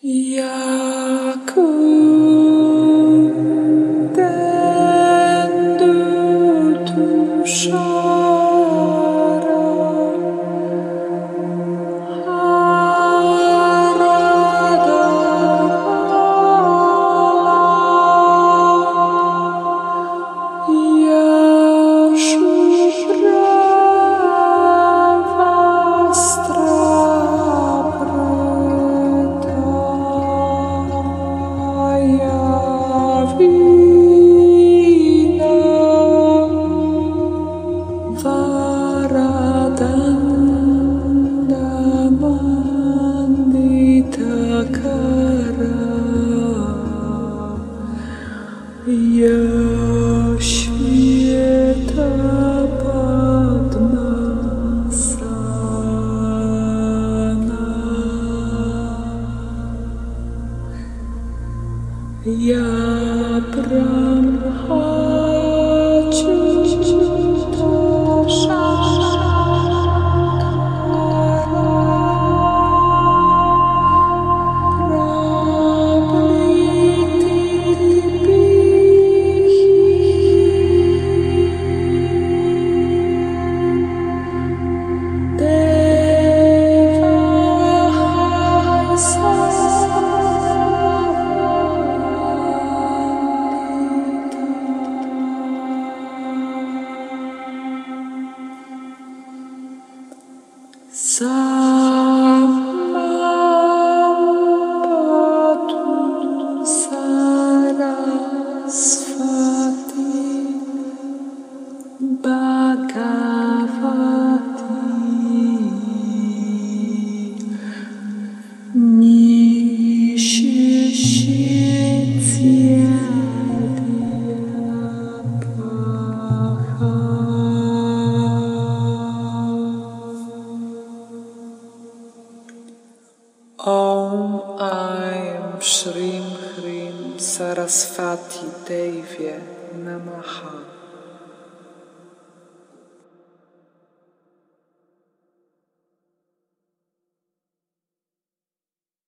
Yakun dendu tu Я прав. Samabatu Om Aim Shrim Hrim Sarasvati Devya Namaha